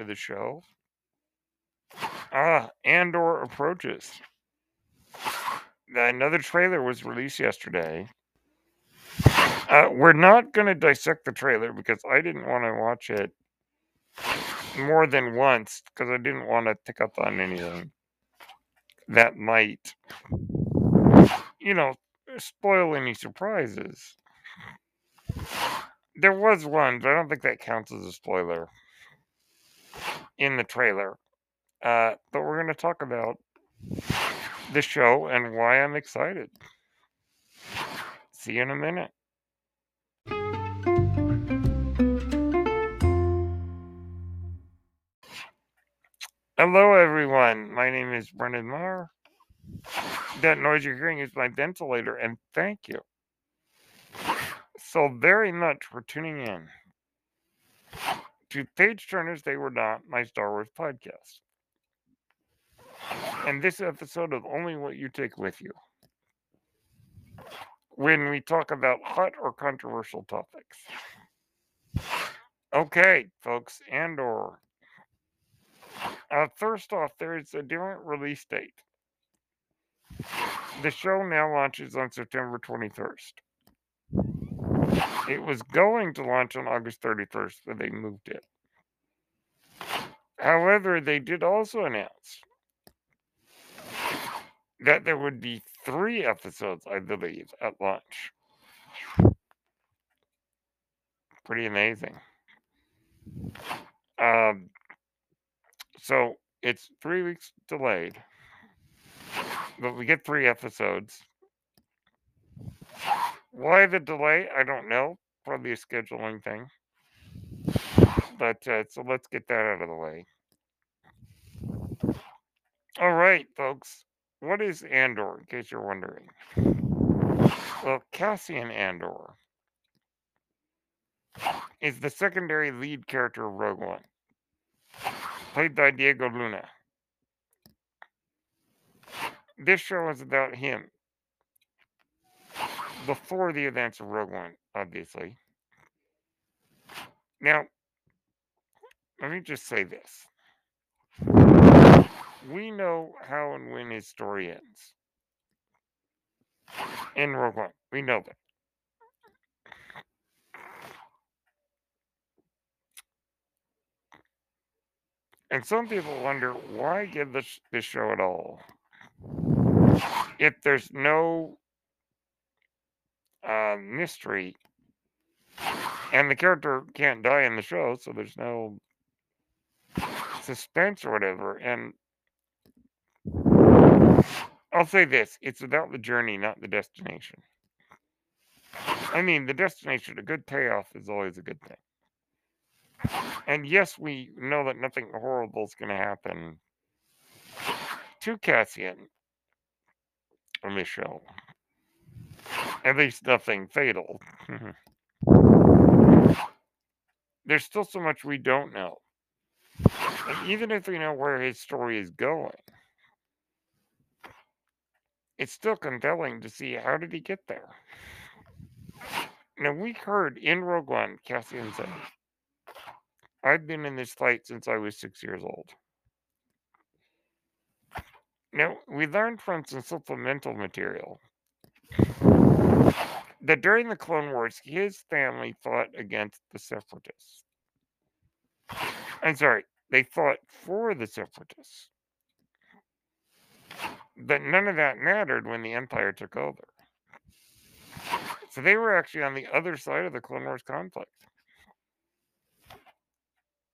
to the show. Ah, Andor approaches. Another trailer was released yesterday. Uh, we're not going to dissect the trailer because I didn't want to watch it more than once because I didn't want to pick up on anything that might, you know, spoil any surprises. There was one, but I don't think that counts as a spoiler in the trailer. Uh, but we're going to talk about the show and why I'm excited. See you in a minute. Hello, everyone. My name is Brendan Marr. That noise you're hearing is my ventilator, and thank you so very much for tuning in to Page Turners They Were Not, my Star Wars podcast. And this episode of Only What You Take With You. When we talk about hot or controversial topics. Okay, folks, Andor uh, first off, there is a different release date. The show now launches on September 21st. It was going to launch on August 31st, but they moved it. However, they did also announce that there would be three episodes, I believe, at launch. Pretty amazing. Um, so it's three weeks delayed, but we get three episodes. Why the delay? I don't know. Probably a scheduling thing. But uh, so let's get that out of the way. All right, folks. What is Andor, in case you're wondering? Well, Cassian Andor is the secondary lead character of Rogue One played by Diego Luna. This show is about him before the events of Rogue One, obviously. Now, let me just say this. We know how and when his story ends. In Rogue One. We know that. And some people wonder why give this this show at all if there's no uh, mystery and the character can't die in the show, so there's no suspense or whatever. And I'll say this it's about the journey, not the destination. I mean, the destination, a good payoff is always a good thing. And yes, we know that nothing horrible is going to happen to Cassian on this show. At least nothing fatal. Mm-hmm. There's still so much we don't know. And even if we know where his story is going, it's still compelling to see how did he get there. Now we heard in Rogue One, Cassian said, I've been in this fight since I was six years old. Now, we learned from some supplemental material that during the Clone Wars, his family fought against the Separatists. I'm sorry, they fought for the Separatists. But none of that mattered when the Empire took over. So they were actually on the other side of the Clone Wars conflict.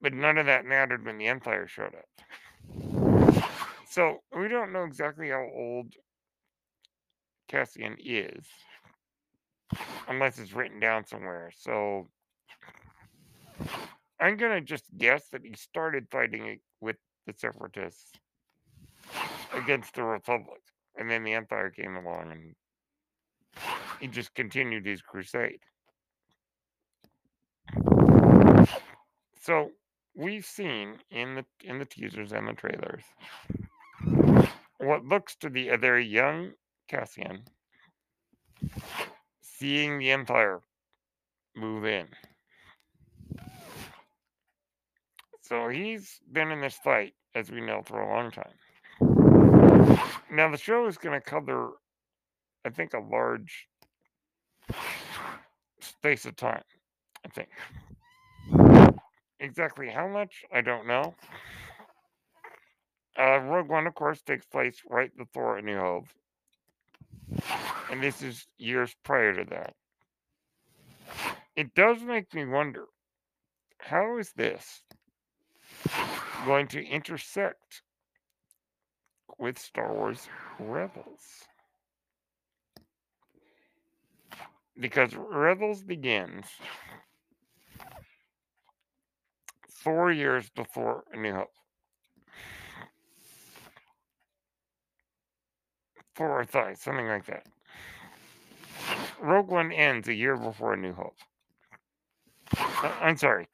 But none of that mattered when the Empire showed up. So we don't know exactly how old Cassian is, unless it's written down somewhere. So I'm gonna just guess that he started fighting with the Separatists against the Republic, and then the Empire came along and he just continued his crusade. So we've seen in the in the teasers and the trailers what looks to be a very young Cassian seeing the Empire move in. So he's been in this fight, as we know, for a long time. Now the show is going to cover, I think, a large space of time. I think. Exactly how much, I don't know. Uh, Rogue One, of course, takes place right before A New Hope. And this is years prior to that. It does make me wonder how is this going to intersect with Star Wars Rebels? Because Rebels begins four years before New Hope. Four or five, something like that. Rogue One ends a year before A New Hope. Uh, I'm sorry.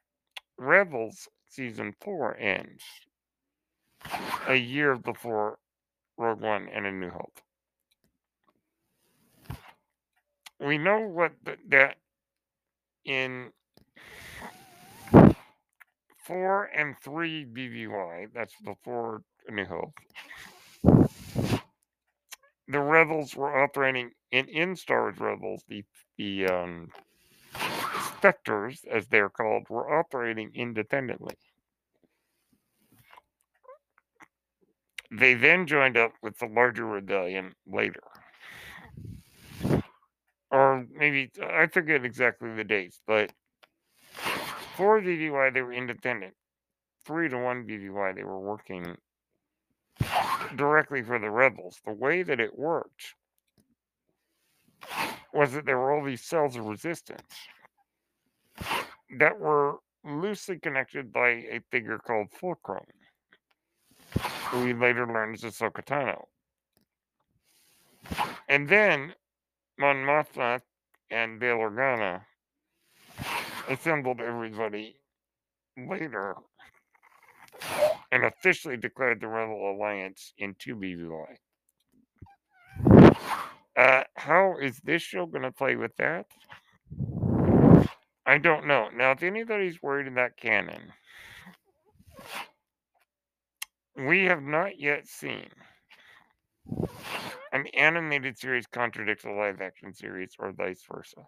Rebels season four ends a year before Rogue One and A New Hope. We know what the, that in four and three BBY, that's before A New Hope, the rebels were operating in in Star Wars Rebels, the the um, Spectres, as they're called, were operating independently. They then joined up with the larger rebellion later. Or maybe, I forget exactly the dates, but for BBY, they were independent. Three to one BBY, they were working directly for the rebels. The way that it worked was that there were all these cells of resistance that were loosely connected by a figure called Fulcrum, who we later learned is Ahsoka Tano. And then Mon Mothma and Bail Organa assembled everybody later and officially declared the Rebel Alliance in 2 BBY. Uh, how is this show going to play with that? I don't know. Now, if anybody's worried about canon, we have not yet seen an animated series contradicts a live action series or vice versa.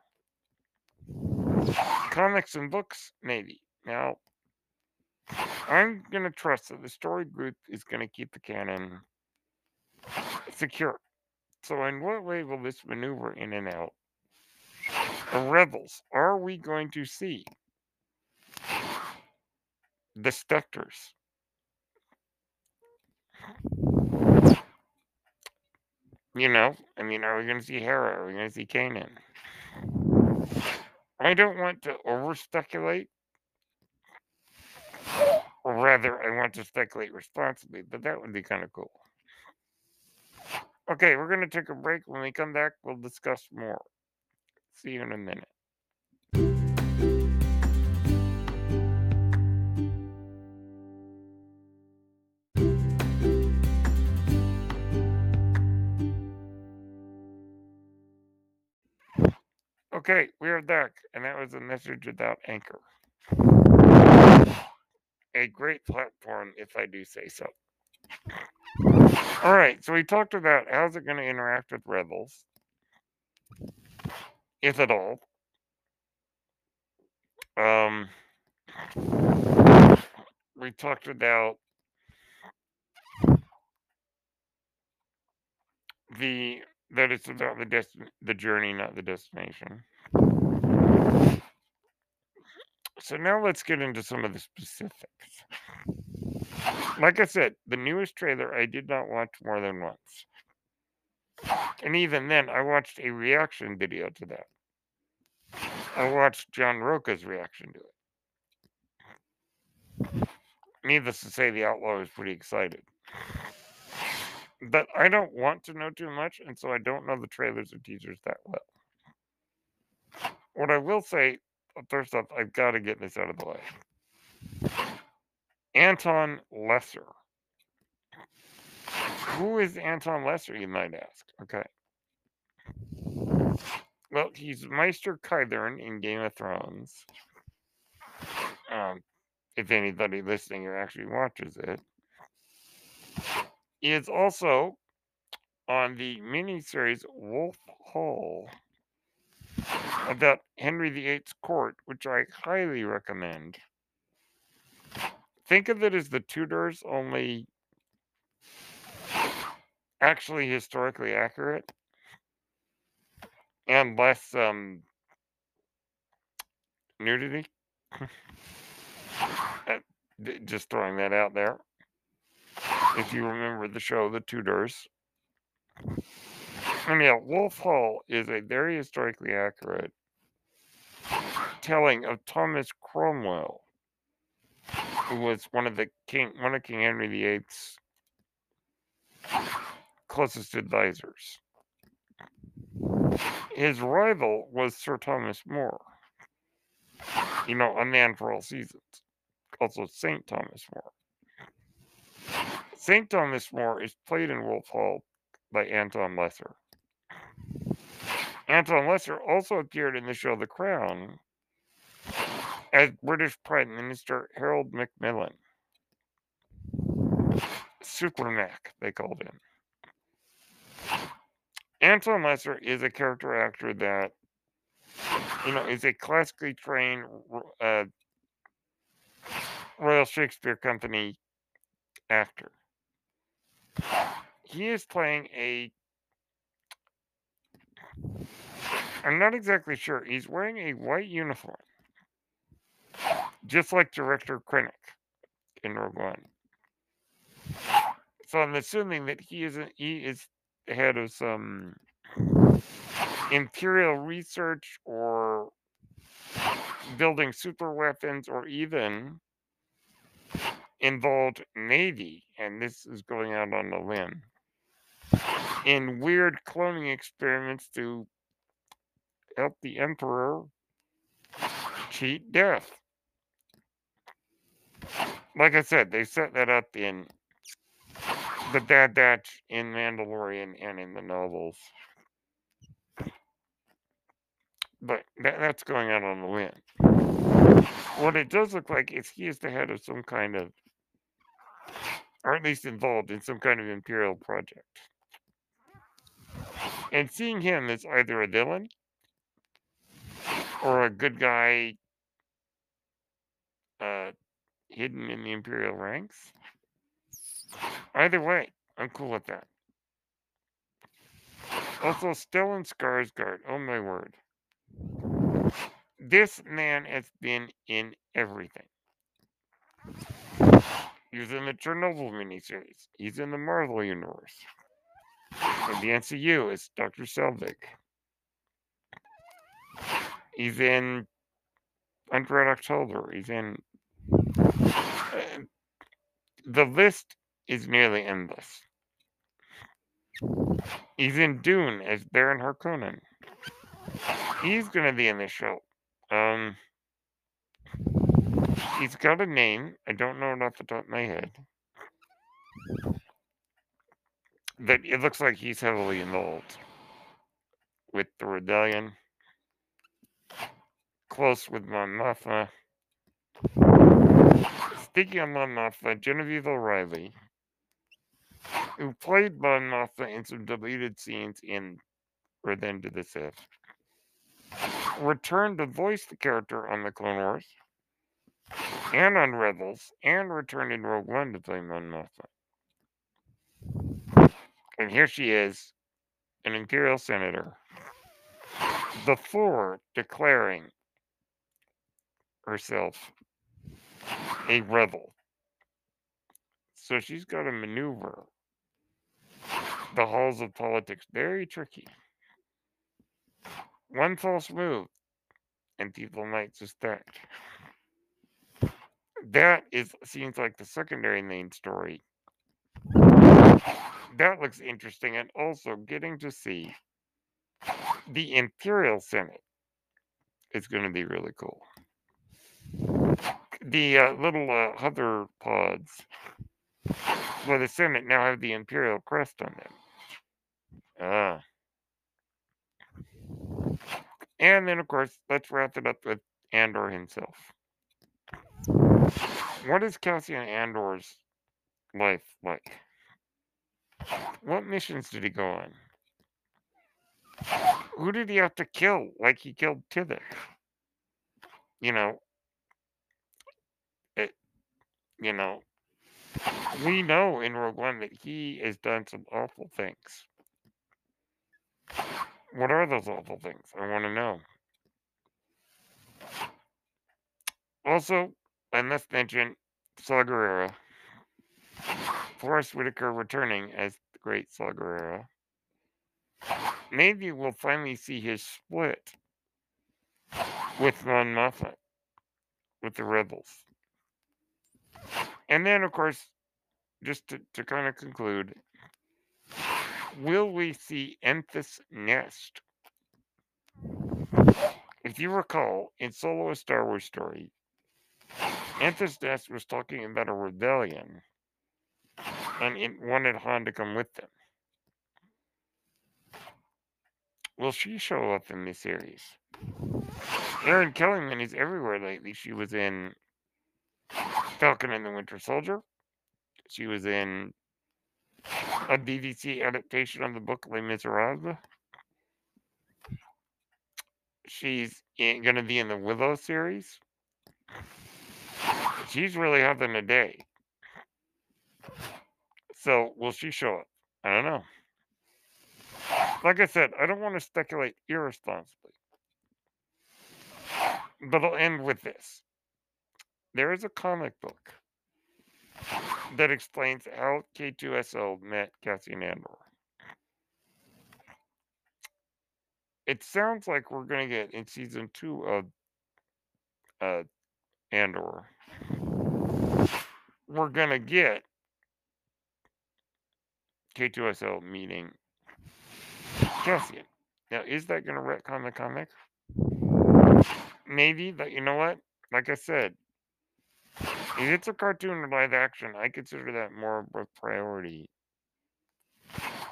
Comics and books, maybe. Now, I'm going to trust that the story group is going to keep the canon secure. So, in what way will this maneuver in and out? Rebels, are we going to see the specters? You know, I mean, are we going to see Hera? Are we going to see Kanan? I don't want to over speculate. Or rather, I want to speculate responsibly, but that would be kind of cool. Okay, we're going to take a break. When we come back, we'll discuss more. See you in a minute. Okay, we are back, and that was a message without Anchor. Great platform, if I do say so. All right, so we talked about how's it going to interact with Rebels, if at all. Um, we talked about the that it's about the dest- the journey, not the destination. So now let's get into some of the specifics. Like I said, the newest trailer I did not watch more than once. And even then, I watched a reaction video to that. I watched John Roca's reaction to it. Needless to say, the Outlaw was pretty excited. But I don't want to know too much, and so I don't know the trailers or teasers that well. What I will say, first off, I've got to get this out of the way. Anton Lesser. Who is Anton Lesser, you might ask? Okay. Well, he's Maester Qyburn in Game of Thrones. Um, if anybody listening or actually watches it, is also on the miniseries Wolf Hall about Henry VIII's court, which I highly recommend. Think of it as the Tudors, only actually historically accurate and less um, nudity. Uh, just throwing that out there. If you remember the show, The Tudors. Yeah, Wolf Hall is a very historically accurate telling of Thomas Cromwell, who was one of the king, one of King Henry VIII's closest advisors. His rival was Sir Thomas More, you know, a man for all seasons, also St. Thomas More. St. Thomas More is played in Wolf Hall by Anton Lesser. Anton Lesser also appeared in the show The Crown as British Prime Minister Harold Macmillan. Super Mac, they called him. Anton Lesser is a character actor that, you know, is a classically trained uh, Royal Shakespeare Company actor. He is playing a. I'm not exactly sure. He's wearing a white uniform, just like director Krennic in Rogue One. So I'm assuming that he is a, he is head of some imperial research or building super weapons or even involved navy and this is going out on a limb in weird cloning experiments to help the emperor cheat death like i said they set that up in the Bad Batch in Mandalorian and in the novels. But that, that's going out on the limb. What it does look like is he is the head of some kind of, or at least involved in some kind of Imperial project. And seeing him as either a villain or a good guy uh, hidden in the Imperial ranks Either way, I'm cool with that. Also, Stellan Skarsgård. Oh my word. This man has been in everything. He's in the Chernobyl miniseries. He's in the Marvel universe. In the MCU, is Dr. Selvig. He's in Under October. He's in. The list is nearly endless. He's in Dune as Baron Harkonnen. He's gonna be in the show. Um, he's got a name. I don't know it off the top of my head. But it looks like he's heavily involved with the rebellion. Close with Mon Mothma. Speaking of Mon Mothma, Genevieve O'Reilly who played Mon Mothma in some deleted scenes in Revenge of the Sith, returned to voice the character on the Clone Wars and on Rebels, and returned in Rogue One to play Mon Mothma. And here she is, an Imperial Senator, before declaring herself a rebel. So she's got to maneuver the halls of politics very tricky. One false move, and people might suspect. That is seems like the secondary main story. That looks interesting, and also getting to see the Imperial Senate is going to be really cool. The uh, little uh, hover pods for the Senate now have the Imperial crest on them. Ah. And then, of course, let's wrap it up with Andor himself. What is Cassian Andor's life like? What missions did he go on? Who did he have to kill like he killed Tivik? You know, it, you know, we know in Rogue One that he has done some awful things. What are those awful things? I want to know. Also, I must mention Saw Forest Whitaker returning as the great Saw Gerrera. Maybe we'll finally see his split with Mon Mothma, with the rebels. And then, of course, just to, to kind of conclude, will we see Enfys Nest? If you recall, in Solo a Star Wars story, Enfys Nest was talking about a rebellion and it wanted Han to come with them. Will she show up in this series? Erin Kellyman is everywhere lately. She was in Falcon and the Winter Soldier. She was in a BBC adaptation of the book Les Miserables. She's going to be in the Willow series. She's really having a day. So, will she show up? I don't know. Like I said, I don't want to speculate irresponsibly. But I'll end with this. There is a comic book that explains how K2SO met Cassian Andor. It sounds like we're going to get in season two of uh, Andor. We're going to get K2SO meeting. Now, is that going to retcon the comic? Maybe, but you know what? Like I said, if it's a cartoon or live action, I consider that more of a priority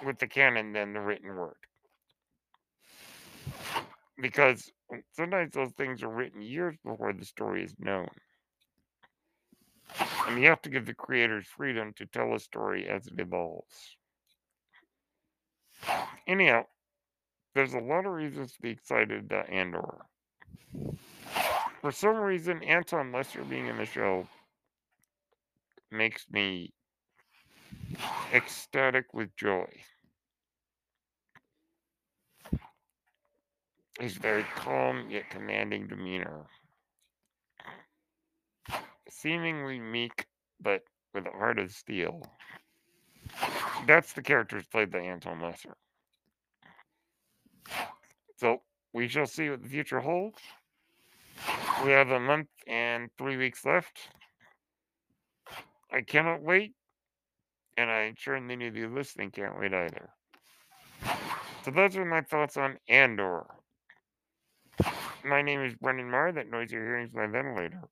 with the canon than the written word. Because sometimes those things are written years before the story is known. And you have to give the creators freedom to tell a story as it evolves. Anyhow, there's a lot of reasons to be excited about Andor. For some reason, Anton Lesser being in the show makes me ecstatic with joy. His very calm yet commanding demeanor. Seemingly meek, but with a heart of steel. That's the characters played by Anton Lesser. So we shall see what the future holds. We have a month and three weeks left. I cannot wait, and I'm sure many of you listening can't wait either. So those are my thoughts on Andor. My name is Brendan Marr. That noise you're hearing is my ventilator.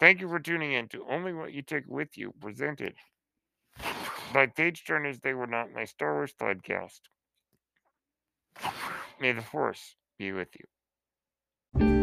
Thank you for tuning in to Only What You Take With You, presented my page turners, they were not my Star Wars podcast. May the Force be with you.